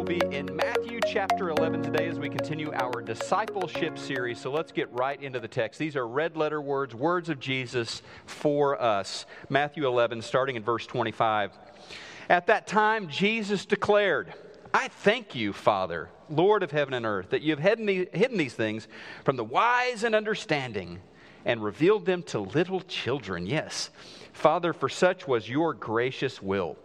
will be in Matthew chapter 11 today as we continue our discipleship series. So let's get right into the text. These are red letter words, words of Jesus for us. Matthew 11, starting in verse 25. At that time, Jesus declared, I thank you, Father, Lord of heaven and earth, that you have hidden, hidden these things from the wise and understanding and revealed them to little children. Yes, Father, for such was your gracious will.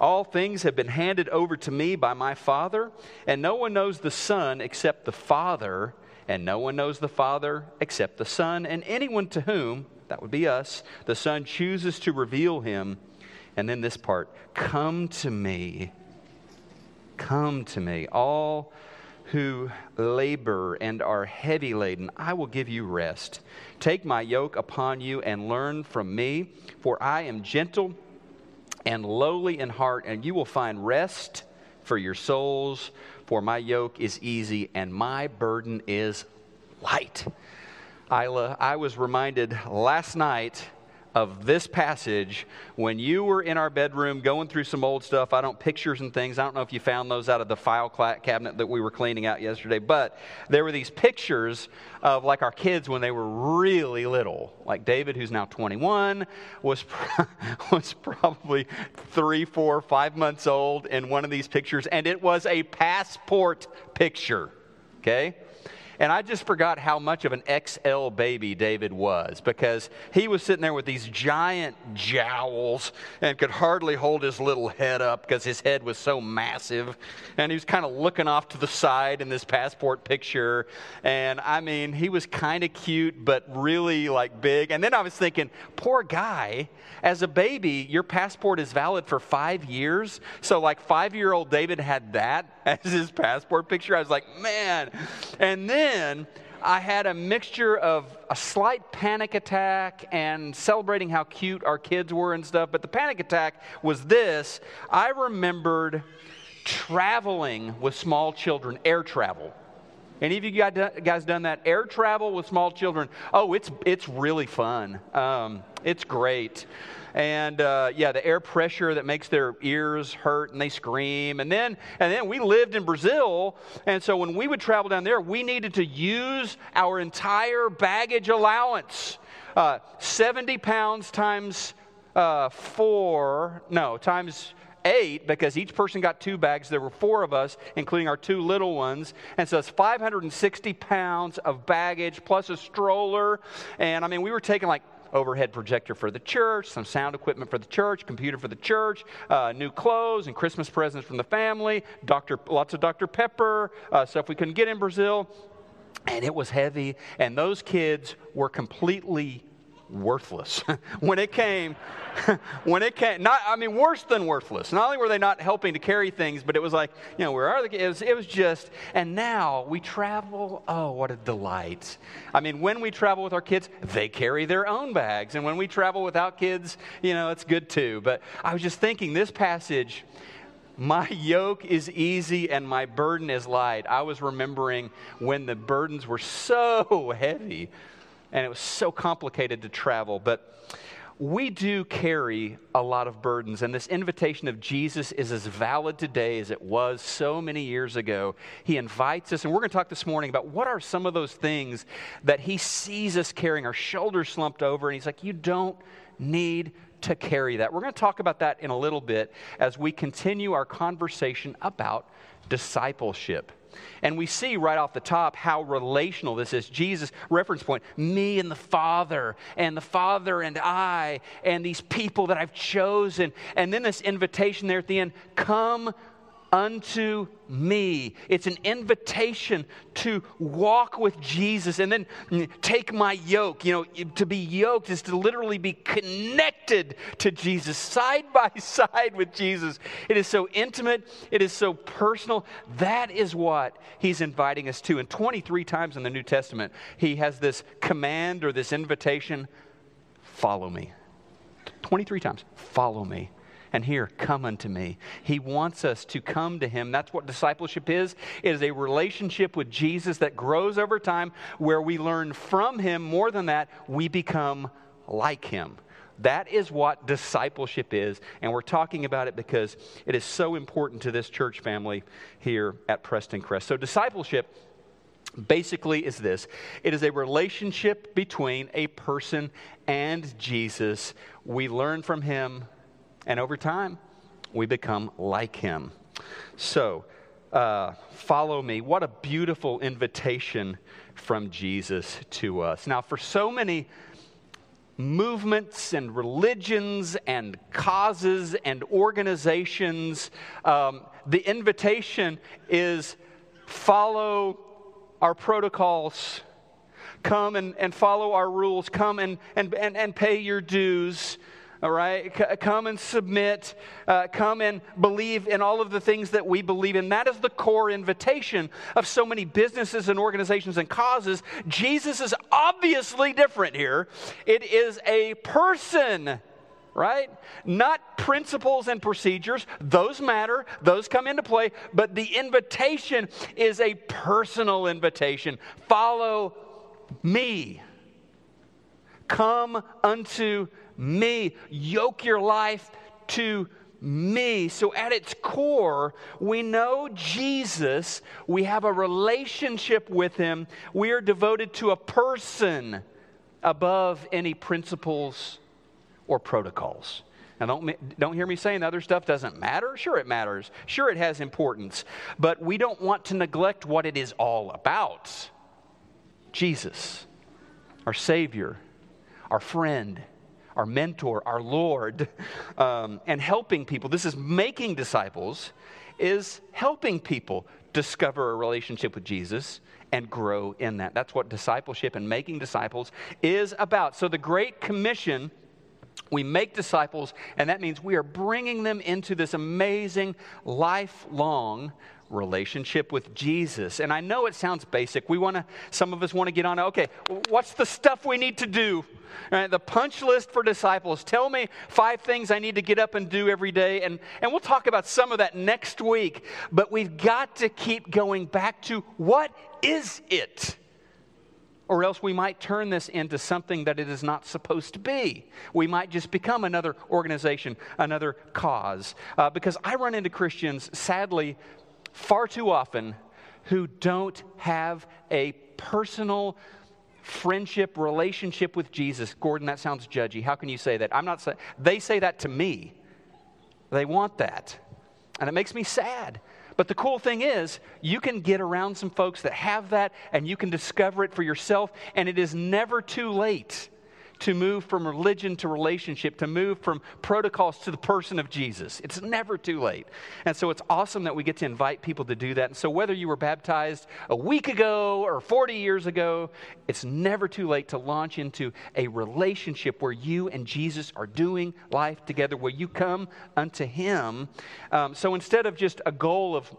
All things have been handed over to me by my Father, and no one knows the Son except the Father, and no one knows the Father except the Son, and anyone to whom, that would be us, the Son chooses to reveal him. And then this part come to me. Come to me, all who labor and are heavy laden, I will give you rest. Take my yoke upon you and learn from me, for I am gentle and lowly in heart, and you will find rest for your souls. For my yoke is easy and my burden is light. Isla, I was reminded last night of this passage when you were in our bedroom going through some old stuff. I don't pictures and things. I don't know if you found those out of the file cabinet that we were cleaning out yesterday, but there were these pictures of like our kids when they were really little. Like David, who's now 21, was was probably three, four, five months old in one of these pictures, and it was a passport picture. Okay. And I just forgot how much of an XL baby David was because he was sitting there with these giant jowls and could hardly hold his little head up because his head was so massive. And he was kind of looking off to the side in this passport picture. And I mean, he was kind of cute, but really like big. And then I was thinking, poor guy, as a baby, your passport is valid for five years. So, like, five year old David had that as his passport picture. I was like, man. And then then I had a mixture of a slight panic attack and celebrating how cute our kids were and stuff. But the panic attack was this I remembered traveling with small children, air travel. Any of you guys done that? Air travel with small children. Oh, it's, it's really fun. Um, it's great and uh, yeah, the air pressure that makes their ears hurt and they scream. And then, and then we lived in Brazil, and so when we would travel down there, we needed to use our entire baggage allowance. Uh, 70 pounds times uh, four, no, times eight because each person got two bags. There were four of us, including our two little ones. And so it's 560 pounds of baggage plus a stroller. And I mean, we were taking like overhead projector for the church, some sound equipment for the church, computer for the church, uh, new clothes and Christmas presents from the family, Dr. lots of Dr. Pepper, uh, stuff we couldn't get in Brazil. And it was heavy, and those kids were completely worthless. When it came when it came not i mean worse than worthless. Not only were they not helping to carry things but it was like you know where are the it was, it was just and now we travel oh what a delight. I mean when we travel with our kids they carry their own bags. And when we travel without kids you know it's good too. But i was just thinking this passage my yoke is easy and my burden is light. I was remembering when the burdens were so heavy and it was so complicated to travel. But we do carry a lot of burdens, and this invitation of Jesus is as valid today as it was so many years ago. He invites us, and we're going to talk this morning about what are some of those things that He sees us carrying, our shoulders slumped over, and He's like, You don't need to carry that. We're going to talk about that in a little bit as we continue our conversation about discipleship. And we see right off the top how relational this is. Jesus, reference point, me and the Father, and the Father and I, and these people that I've chosen. And then this invitation there at the end come unto me. It's an invitation to walk with Jesus and then take my yoke. You know, to be yoked is to literally be connected to Jesus, side by side with Jesus. It is so intimate, it is so personal. That is what he's inviting us to. And 23 times in the New Testament, he has this command or this invitation follow me. 23 times, follow me and here, come unto me. He wants us to come to him. That's what discipleship is. It is a relationship with Jesus that grows over time where we learn from him. More than that, we become like him. That is what discipleship is. And we're talking about it because it is so important to this church family here at Prestoncrest. So, discipleship basically is this it is a relationship between a person and Jesus. We learn from him, and over time, we become like him. So, uh, follow me. What a beautiful invitation from Jesus to us. Now, for so many movements and religions and causes and organizations, um, the invitation is follow our protocols, come and, and follow our rules, come and, and, and, and pay your dues all right? C- come and submit. Uh, come and believe in all of the things that we believe in. That is the core invitation of so many businesses and organizations and causes. Jesus is obviously different here. It is a person right? Not principles and procedures. Those matter, those come into play, but the invitation is a personal invitation. Follow me. Come unto me. Yoke your life to me. So, at its core, we know Jesus. We have a relationship with him. We are devoted to a person above any principles or protocols. Now, don't, don't hear me saying other stuff doesn't matter. Sure, it matters. Sure, it has importance. But we don't want to neglect what it is all about Jesus, our Savior, our friend our mentor, our Lord, um, and helping people. This is making disciples, is helping people discover a relationship with Jesus and grow in that. That's what discipleship and making disciples is about. So the Great Commission. We make disciples, and that means we are bringing them into this amazing, lifelong relationship with Jesus. And I know it sounds basic. We want to, some of us want to get on, okay, what's the stuff we need to do? Right, the punch list for disciples. Tell me five things I need to get up and do every day. And, and we'll talk about some of that next week. But we've got to keep going back to what is it? Or else we might turn this into something that it is not supposed to be. We might just become another organization, another cause. Uh, because I run into Christians, sadly, far too often who don't have a personal friendship, relationship with Jesus. Gordon, that sounds judgy. How can you say that? I'm not saying, they say that to me. They want that. And it makes me sad. But the cool thing is, you can get around some folks that have that and you can discover it for yourself, and it is never too late to move from religion to relationship, to move from protocols to the person of Jesus. It's never too late. And so it's awesome that we get to invite people to do that. And so whether you were baptized a week ago or 40 years ago, it's never too late to launch into a relationship where you and Jesus are doing life together, where you come unto Him. Um, so instead of just a goal of,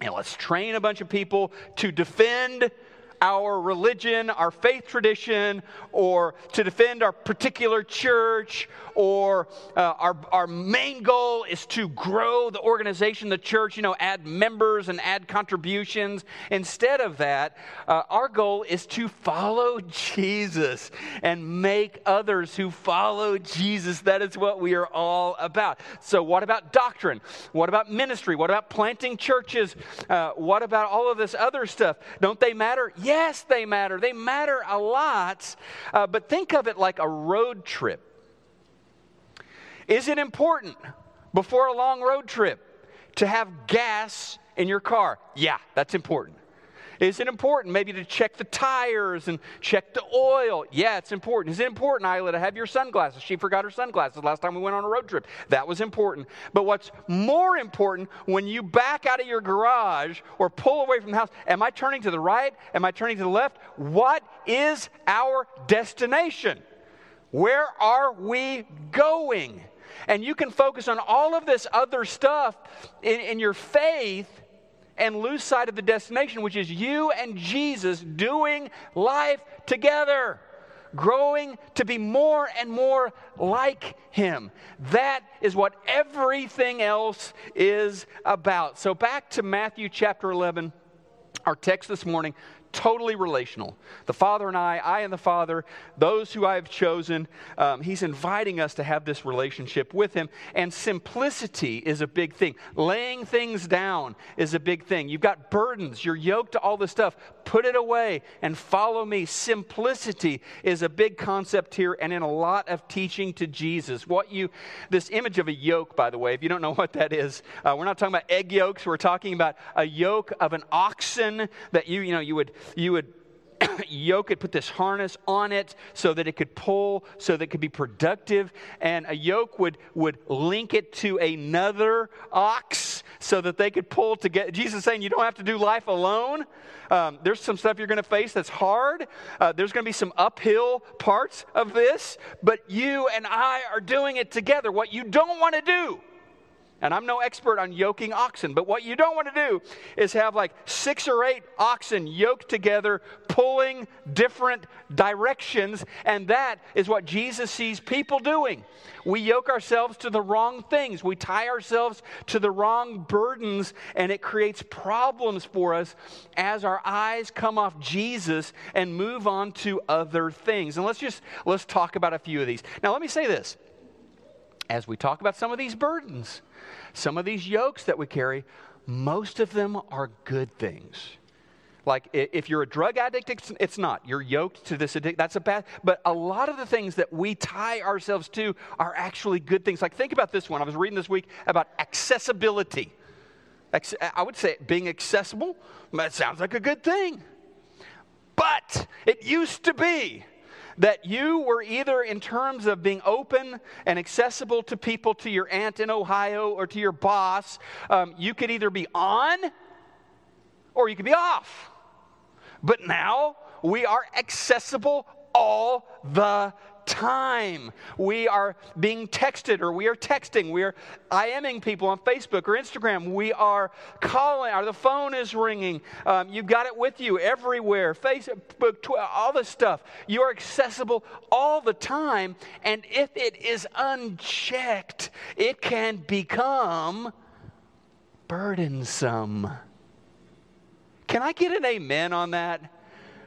you know, let's train a bunch of people to defend our religion, our faith tradition, or to defend our particular church, or uh, our, our main goal is to grow the organization, the church, you know, add members and add contributions. Instead of that, uh, our goal is to follow Jesus and make others who follow Jesus. That is what we are all about. So, what about doctrine? What about ministry? What about planting churches? Uh, what about all of this other stuff? Don't they matter? Yes, they matter. They matter a lot. Uh, but think of it like a road trip. Is it important before a long road trip to have gas in your car? Yeah, that's important. Is it important maybe to check the tires and check the oil? Yeah, it's important. Is it important, Isla, to have your sunglasses? She forgot her sunglasses last time we went on a road trip. That was important. But what's more important when you back out of your garage or pull away from the house, am I turning to the right? Am I turning to the left? What is our destination? Where are we going? And you can focus on all of this other stuff in, in your faith and lose sight of the destination, which is you and Jesus doing life together, growing to be more and more like Him. That is what everything else is about. So, back to Matthew chapter 11, our text this morning totally relational. The Father and I, I and the Father, those who I have chosen, um, He's inviting us to have this relationship with Him. And simplicity is a big thing. Laying things down is a big thing. You've got burdens, you're yoked to all this stuff. Put it away and follow me. Simplicity is a big concept here and in a lot of teaching to Jesus. What you, this image of a yoke, by the way, if you don't know what that is, uh, we're not talking about egg yolks, we're talking about a yoke of an oxen that you, you know, you would you would yoke it, put this harness on it so that it could pull, so that it could be productive. And a yoke would, would link it to another ox so that they could pull together. Jesus saying you don't have to do life alone. Um, there's some stuff you're going to face that's hard. Uh, there's going to be some uphill parts of this, but you and I are doing it together. What you don't want to do and I'm no expert on yoking oxen, but what you don't want to do is have like six or eight oxen yoked together, pulling different directions. And that is what Jesus sees people doing. We yoke ourselves to the wrong things, we tie ourselves to the wrong burdens, and it creates problems for us as our eyes come off Jesus and move on to other things. And let's just let's talk about a few of these. Now, let me say this as we talk about some of these burdens, some of these yokes that we carry, most of them are good things. Like if you're a drug addict, it's, not. You're yoked to this addiction. That's a bad. But a lot of the things that we tie ourselves to are actually good things. Like think about this one. I was reading this week about accessibility. I would say being accessible. That sounds like a good thing. But it used to be that you were either in terms of being open and accessible to people, to your aunt in Ohio or to your boss, um, you could either be on or you could be off. But now we are accessible all the time. We are being texted or we are texting. We are IMing people on Facebook or Instagram. We are calling or the phone is ringing. Um, you've got it with you everywhere Facebook, Twitter, all this stuff. You are accessible all the time. And if it is unchecked, it can become burdensome. Can I get an amen on that?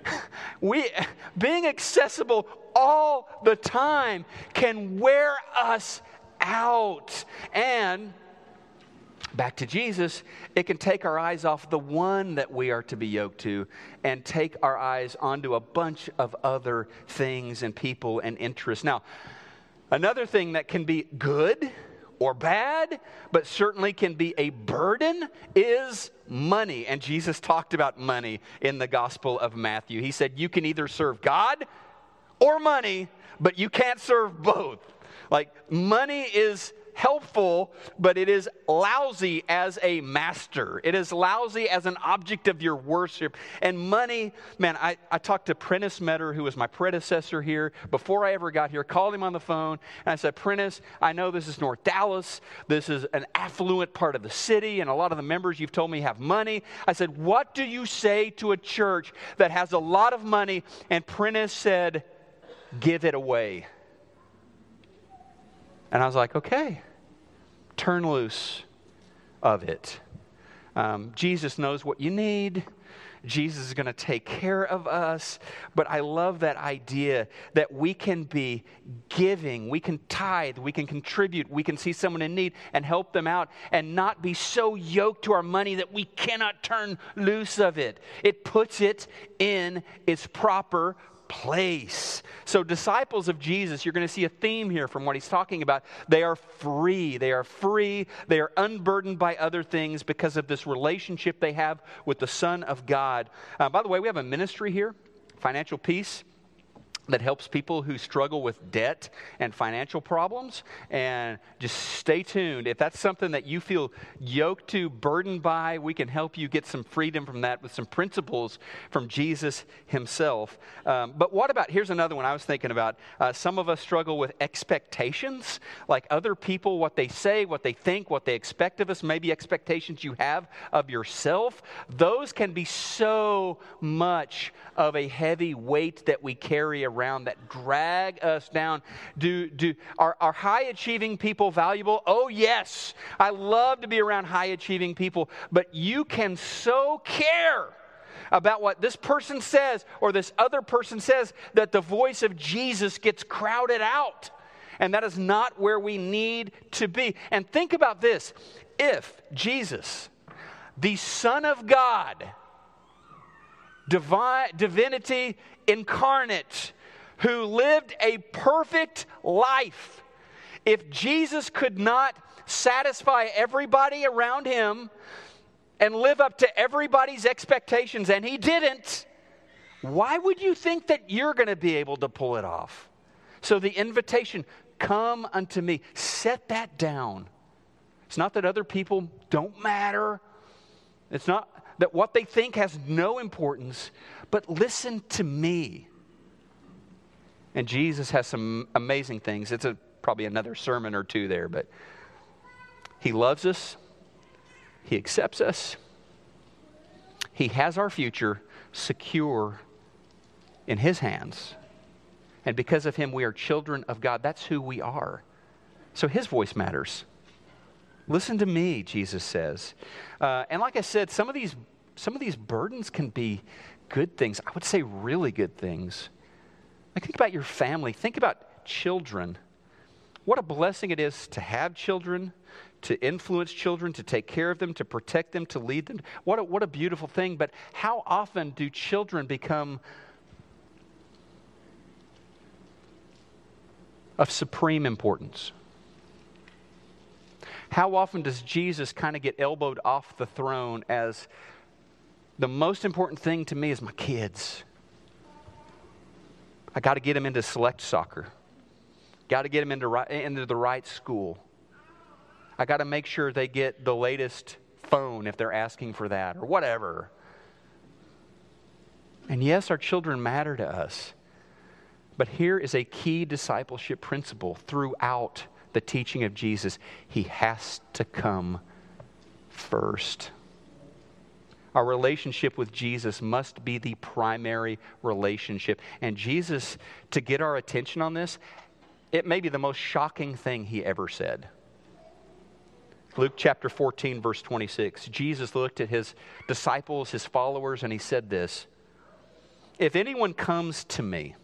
we being accessible all the time can wear us out. And back to Jesus, it can take our eyes off the one that we are to be yoked to and take our eyes onto a bunch of other things and people and interests. Now, another thing that can be good or bad, but certainly can be a burden, is money. And Jesus talked about money in the Gospel of Matthew. He said, You can either serve God or money, but you can't serve both. Like, money is helpful, but it is lousy as a master. It is lousy as an object of your worship. And money, man, I, I talked to Prentice Meador, who was my predecessor here, before I ever got here, called him on the phone, and I said, Prentice, I know this is North Dallas. This is an affluent part of the city, and a lot of the members you've told me have money. I said, What do you say to a church that has a lot of money? And Prentice said, Give it away. And I was like, okay, turn loose of it. Um, Jesus knows what you need. Jesus is going to take care of us. But I love that idea that we can be giving, we can tithe, we can contribute, we can see someone in need and help them out and not be so yoked to our money that we cannot turn loose of it. It puts it in its proper place. So, disciples of Jesus, you're going to see a theme here from what he's talking about. They are free. They are free. They are unburdened by other things because of this relationship they have with the Son of God. Uh, by the way, we have a ministry here, Financial Peace that helps people who struggle with debt and financial problems. And just stay tuned. If that's something that you feel yoked to, burdened by, we can help you get some freedom from that with some principles from Jesus himself. Um, but what about, here's another one I was thinking about. Uh, some of us struggle with expectations, like other people, what they say, what they think, what they expect of us, maybe expectations you have of yourself. Those can be so much of a heavy weight that we carry around that drag us down. Do, do, are, are high achieving people valuable? Oh, yes. I love to be around high achieving people, but you can so care about what this person says or this other person says, that the voice of Jesus gets crowded out. And that is not where we need to be. And think about this if Jesus, the Son of God, divine, divinity incarnate, who lived a perfect life, if Jesus could not satisfy everybody around him and live up to everybody's expectations, and he didn't, why would you think that you're going to be able to pull it off? So the invitation, come unto me, set that down. It's not that other people don't matter. It's not that what they think has no importance, but listen to me. And Jesus has some amazing things. It's a, probably another sermon or two there, but He loves us, He accepts us, He has our future secure in His hands. And because of Him, we are children of God. That's who we are. So His voice matters. Listen to me, Jesus says. Uh, and like I said, some of these some of these burdens can be good things. I would say really good things. Like think about your family. Think about children. What a blessing it is to have children, to influence children, to take care of them, to protect them, to lead them. What a, what a beautiful thing. But how often do children become of supreme importance? How often does Jesus kind of get elbowed off the throne as the most important thing to me is my kids? I got to get them into select soccer. Got to get them into, right, into the right school. I got to make sure they get the latest phone if they're asking for that or whatever. And yes, our children matter to us. But here is a key discipleship principle throughout the teaching of Jesus, he has to come first. Our relationship with Jesus must be the primary relationship. And Jesus, to get our attention on this, it may be the most shocking thing he ever said. Luke chapter 14, verse 26. Jesus looked at his disciples, his followers, and he said this If anyone comes to me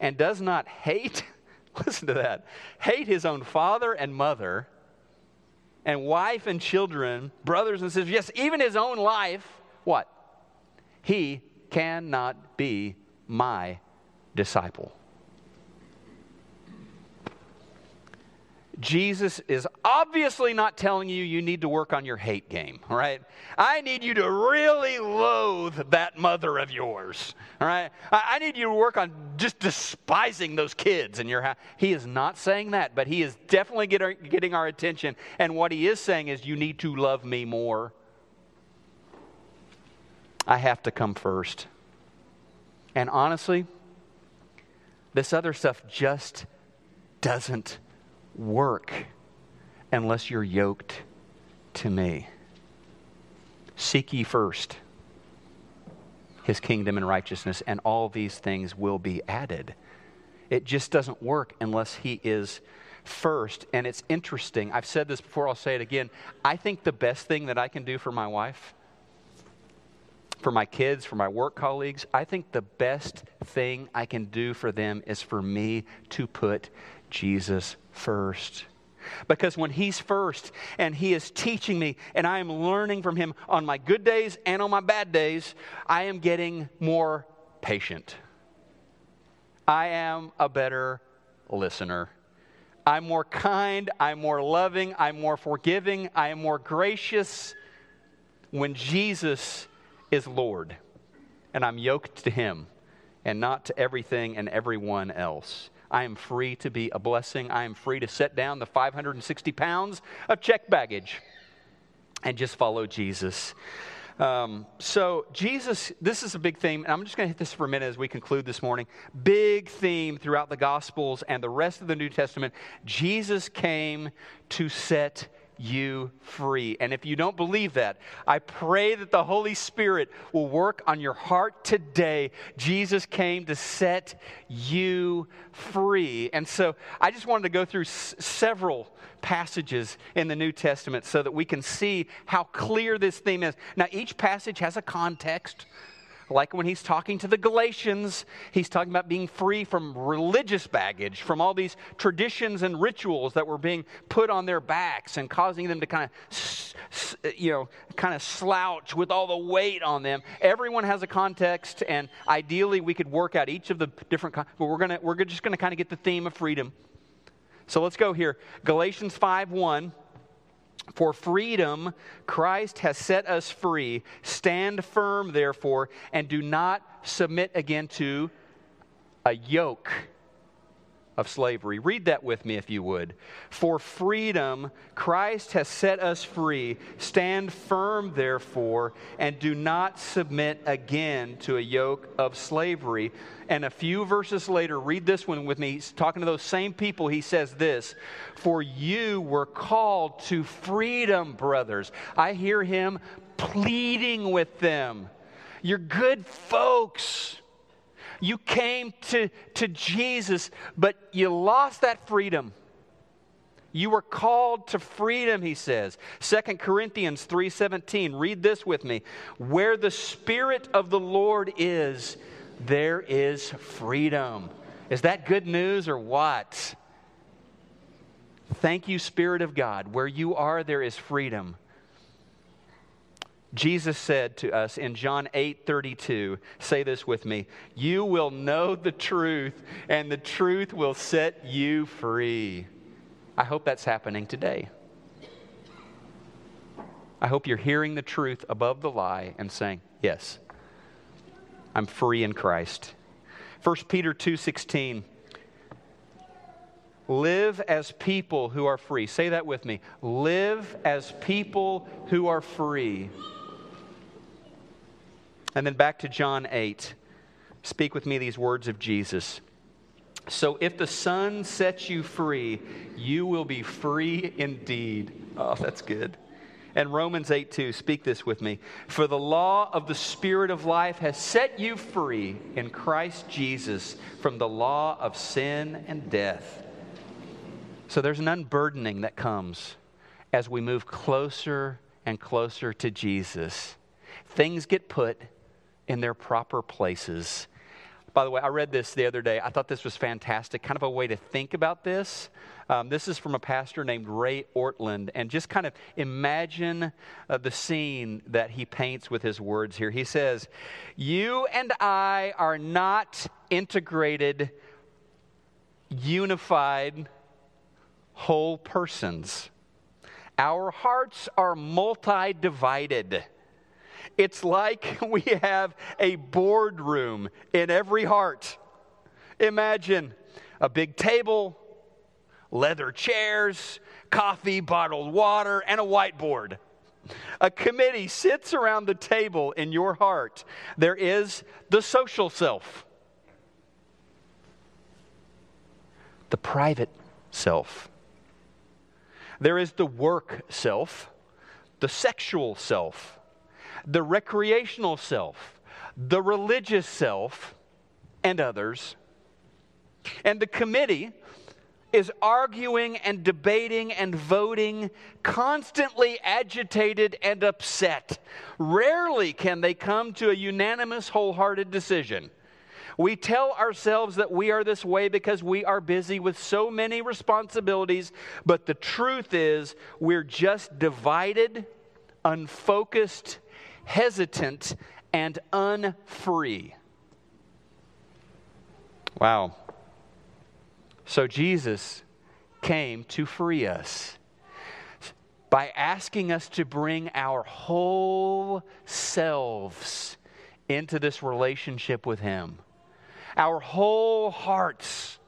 and does not hate Listen to that. Hate his own father and mother, and wife and children, brothers and sisters, yes, even his own life, what? He cannot be my disciple. Jesus is obviously not telling you you need to work on your hate game, right? I need you to really loathe that mother of yours, all right? I, need you to work on just despising those kids in your house. He is not saying that, but he is definitely get our, getting our attention. And what he is saying is, you need to love me more. I have to come first. And honestly, this other stuff just doesn't work unless you're yoked to me. Seek ye first his kingdom and righteousness, and all these things will be added. It just doesn't work unless he is first. And it's interesting. I've said this before, I'll say it again. I think the best thing that I can do for my wife, for my kids, for my work colleagues, I think the best thing I can do for them is for me to put Jesus first. Because when He's first and He is teaching me and I am learning from Him on my good days and on my bad days, I am getting more patient. I am a better listener. I'm more kind, I'm more loving, I'm more forgiving, I am more gracious when Jesus is Lord and I'm yoked to Him and not to everything and everyone else. I am free to be a blessing. I am free to set down the 560 pounds of check baggage and just follow Jesus. Um, so, Jesus, this is a big theme, and I'm just going to hit this for a minute as we conclude this morning. Big theme throughout the Gospels and the rest of the New Testament. Jesus came to set you free. And if you don't believe that, I pray that the Holy Spirit will work on your heart today. Jesus came to set you free. And so I just wanted to go through s- several passages in the New Testament so that we can see how clear this theme is. Now, each passage has a context. Like when he's talking to the Galatians, he's talking about being free from religious baggage, from all these traditions and rituals that were being put on their backs and causing them to kind of, you know, kind of slouch with all the weight on them. Everyone has a context, and ideally we could work out each of the different, but we're, gonna, we're just going to kind of get the theme of freedom. So let's go here. Galatians 5 1. For freedom, Christ has set us free. Stand firm, therefore, and do not submit again to a yoke of slavery. Read that with me if you would. For freedom, Christ has set us free. Stand firm, therefore, and do not submit again to a yoke of slavery. And a few verses later, read this one with me. He's talking to those same people. He says this For you were called to freedom, brothers. I hear him pleading with them. You're good folks. You came to, to Jesus, but you lost that freedom. You were called to freedom, he says. 2 Corinthians 3:17. Read this with me. Where the spirit of the Lord is, there is freedom. Is that good news or what? Thank you, Spirit of God. Where you are, there is freedom. Jesus said to us in John 8 32, say this with me, you will know the truth, and the truth will set you free. I hope that's happening today. I hope you're hearing the truth above the lie and saying, Yes, I'm free in Christ. 1 Peter 2 16. Live as people who are free. Say that with me. Live as people who are free. And then back to John 8. Speak with me these words of Jesus. So if the Son sets you free, you will be free indeed. Oh, that's good. And Romans 8 2, speak this with me. For the law of the Spirit of life has set you free in Christ Jesus from the law of sin and death. So there's an unburdening that comes as we move closer and closer to Jesus. Things get put in their proper places. By the way, I read this the other day. I thought this was fantastic, kind of a way to think about this. Um, this is from a pastor named Ray Ortlund, and just kind of imagine uh, the scene that he paints with his words here. He says, You and I are not integrated, unified, whole persons. Our hearts are multi divided. It's like we have a boardroom in every heart. Imagine a big table, leather chairs, coffee, bottled water, and a whiteboard. A committee sits around the table in your heart. There is the social self, the private self. There is the work self, the sexual self, the recreational self, the religious self, and others. And the committee is arguing and debating and voting, constantly agitated and upset. Rarely can they come to a unanimous, wholehearted decision. We tell ourselves that we are this way because we are busy with so many responsibilities, but the truth is we're just divided, unfocused, hesitant, and unfree. Wow. So Jesus came to free us by asking us to bring our whole selves into this relationship with Him, our whole hearts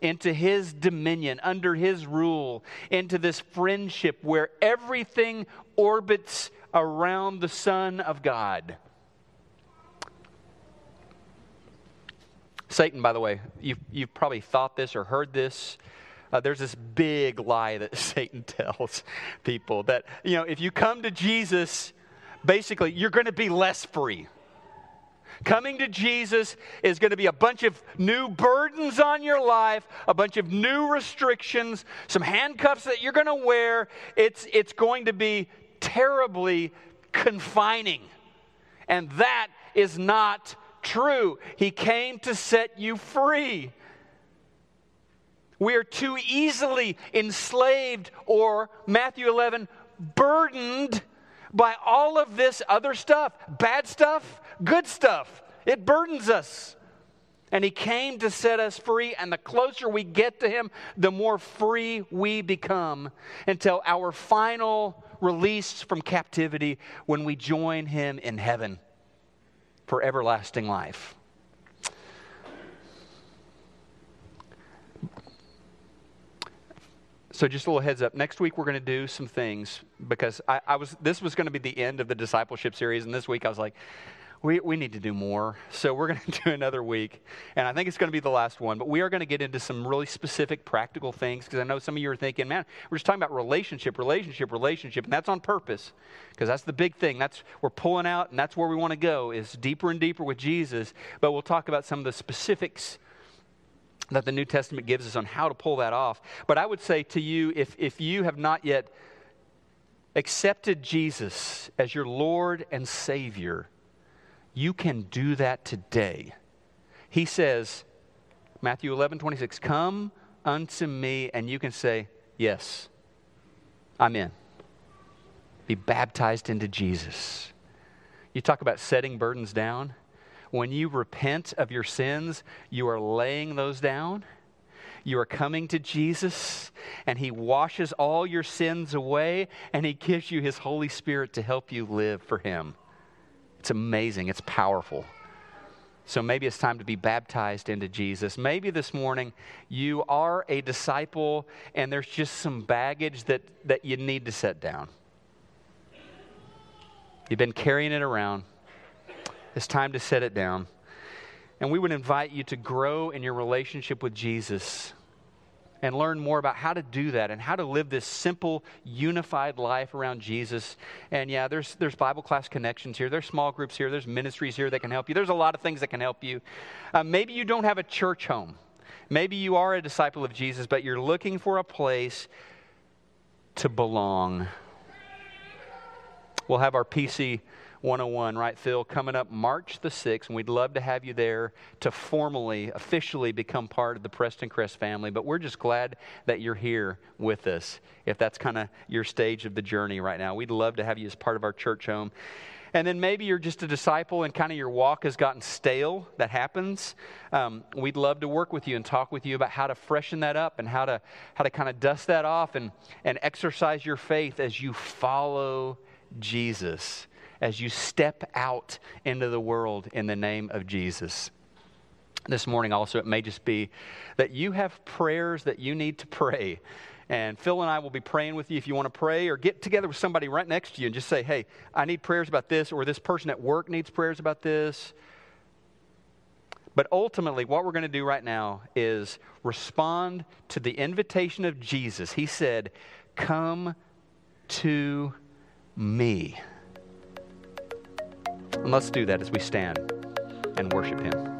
into His dominion, under His rule, into this friendship where everything orbits around the Son of God. Satan, by the way, you've, you've probably thought this or heard this. Uh, there's this big lie that Satan tells people that, you know, if you come to Jesus, basically, you're going to be less free. Coming to Jesus is going to be a bunch of new burdens on your life, a bunch of new restrictions, some handcuffs that you're going to wear. It's, it's going to be terribly confining. And that is not true. He came to set you free. We are too easily enslaved or, Matthew 11, burdened by all of this other stuff bad stuff, good stuff. It burdens us. And He came to set us free, and the closer we get to Him, the more free we become until our final release from captivity when we join Him in heaven for everlasting life. So just a little heads up. Next week we're going to do some things because I, I was. This was going to be the end of the discipleship series, and this week I was like, we, we need to do more. So we're going to do another week. And I think it's going to be the last one. But we are going to get into some really specific practical things because I know some of you are thinking, man, we're just talking about relationship, relationship, relationship. And that's on purpose because that's the big thing. That's we're pulling out and that's where we want to go is deeper and deeper with Jesus. But we'll talk about some of the specifics that the New Testament gives us on how to pull that off. But I would say to you, if, if you have not yet accepted Jesus as your Lord and Savior, you can do that today. He says, Matthew 11, 26, Come unto me, and you can say, Yes, I'm in. Be baptized into Jesus. You talk about setting burdens down. When you repent of your sins, you are laying those down. You are coming to Jesus, and He washes all your sins away, and He gives you His Holy Spirit to help you live for Him. It's amazing, it's powerful. So maybe it's time to be baptized into Jesus. Maybe this morning you are a disciple and there's just some baggage that, that you need to set down. You've been carrying it around. It's time to set it down. And we would invite you to grow in your relationship with Jesus and learn more about how to do that and how to live this simple, unified life around Jesus. And yeah, there's, there's Bible class connections here, there's small groups here, there's ministries here that can help you. There's a lot of things that can help you. Uh, maybe you don't have a church home. Maybe you are a disciple of Jesus, but you're looking for a place to belong. We'll have our PC 101, right, Phil, coming up March the 6th, and we'd love to have you there to formally, officially become part of the Prestoncrest family. But we're just glad that you're here with us, if that's kind of your stage of the journey right now. We'd love to have you as part of our church home. And then maybe you're just a disciple and kind of your walk has gotten stale. That happens. Um, we'd love to work with you and talk with you about how to freshen that up and how to, how to kind of dust that off and, and exercise your faith as you follow Jesus as you step out into the world in the name of Jesus. This morning, also, it may just be that you have prayers that you need to pray. And Phil and I will be praying with you if you want to pray or get together with somebody right next to you and just say, hey, I need prayers about this, or this person at work needs prayers about this. But ultimately, what we're going to do right now is respond to the invitation of Jesus. He said, Come to me. And let's do that as we stand and worship Him.